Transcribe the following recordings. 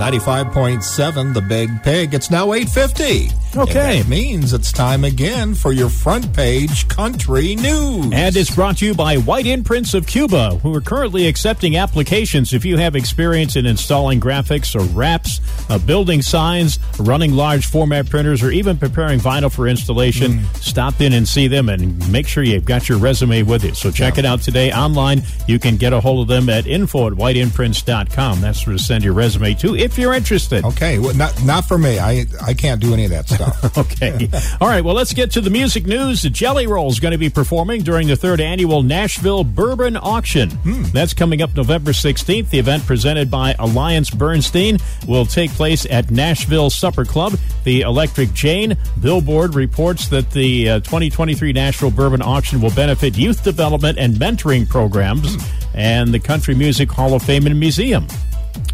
95.7 The Big Pig. It's now 850. Okay. It means it's time again for your front page country news. And it's brought to you by White Imprints of Cuba, who are currently accepting applications if you have experience in installing graphics or wraps, uh, building signs, running large format printers, or even preparing vinyl for installation. Mm. Stop in and see them and make sure you've got your resume with you. So check it out today online. You can get a hold of them at info at whiteimprints.com. That's where to send your resume to if you're interested. Okay, well, not not for me. I I can't do any of that stuff. Okay. All right. Well, let's get to the music news. Jelly Roll is going to be performing during the third annual Nashville Bourbon Auction. That's coming up November 16th. The event presented by Alliance Bernstein will take place at Nashville Supper Club. The Electric Jane Billboard reports that the uh, 2023 Nashville Bourbon Auction will benefit youth development and mentoring programs and the Country Music Hall of Fame and Museum.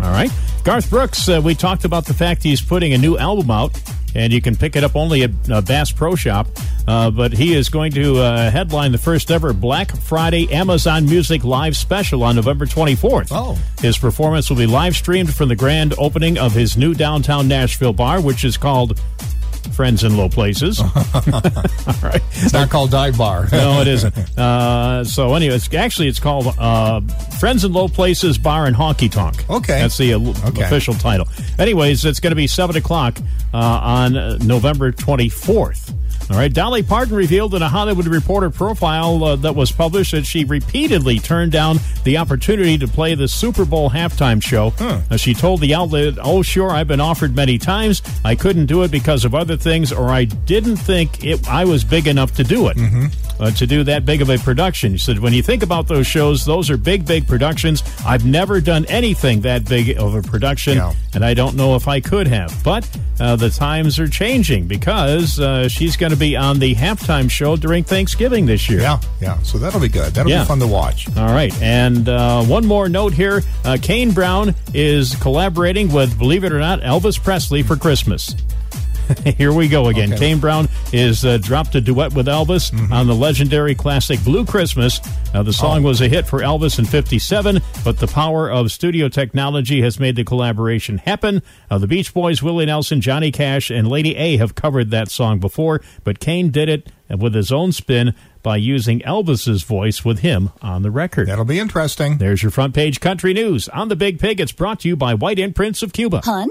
All right. Garth Brooks, uh, we talked about the fact he's putting a new album out, and you can pick it up only at uh, Bass Pro Shop. Uh, but he is going to uh, headline the first ever Black Friday Amazon Music Live special on November 24th. Oh. His performance will be live streamed from the grand opening of his new downtown Nashville bar, which is called Friends in Low Places. All right. It's not called Dive Bar. No, it isn't. Uh, so anyway, it's, actually it's called uh, Friends in Low Places Bar and Honky Tonk. Okay. that's the uh, Okay. official title. Anyways, it's going to be seven o'clock uh, on November twenty fourth. All right. Dolly Parton revealed in a Hollywood Reporter profile uh, that was published that she repeatedly turned down the opportunity to play the Super Bowl halftime show. Uh, she told the outlet, "Oh, sure, I've been offered many times. I couldn't do it because of other things, or I didn't think it, I was big enough to do it." Uh, to do that big of a production. She said, when you think about those shows, those are big, big productions. I've never done anything that big of a production, Yeah. and I don't know if I could have. But uh, the times are changing because uh, she's going to be on the halftime show during Thanksgiving this year. Yeah, yeah. So that'll be good. That'll Yeah. be fun to watch. All right. And uh, one more note here uh, Kane Brown is collaborating with, believe it or not, Elvis Presley for Christmas. Here we go again. Okay. Kane Brown is uh, dropped a duet with Elvis on the legendary classic Blue Christmas. Uh, the song was a hit for Elvis in 57, but the power of studio technology has made the collaboration happen. Uh, the Beach Boys, Willie Nelson, Johnny Cash, and Lady A have covered that song before, but Kane did it with his own spin by using Elvis's voice with him on the record. That'll be interesting. There's your front page country news. On the Big Pig, it's brought to you by White Imprints of Cuba. Hun?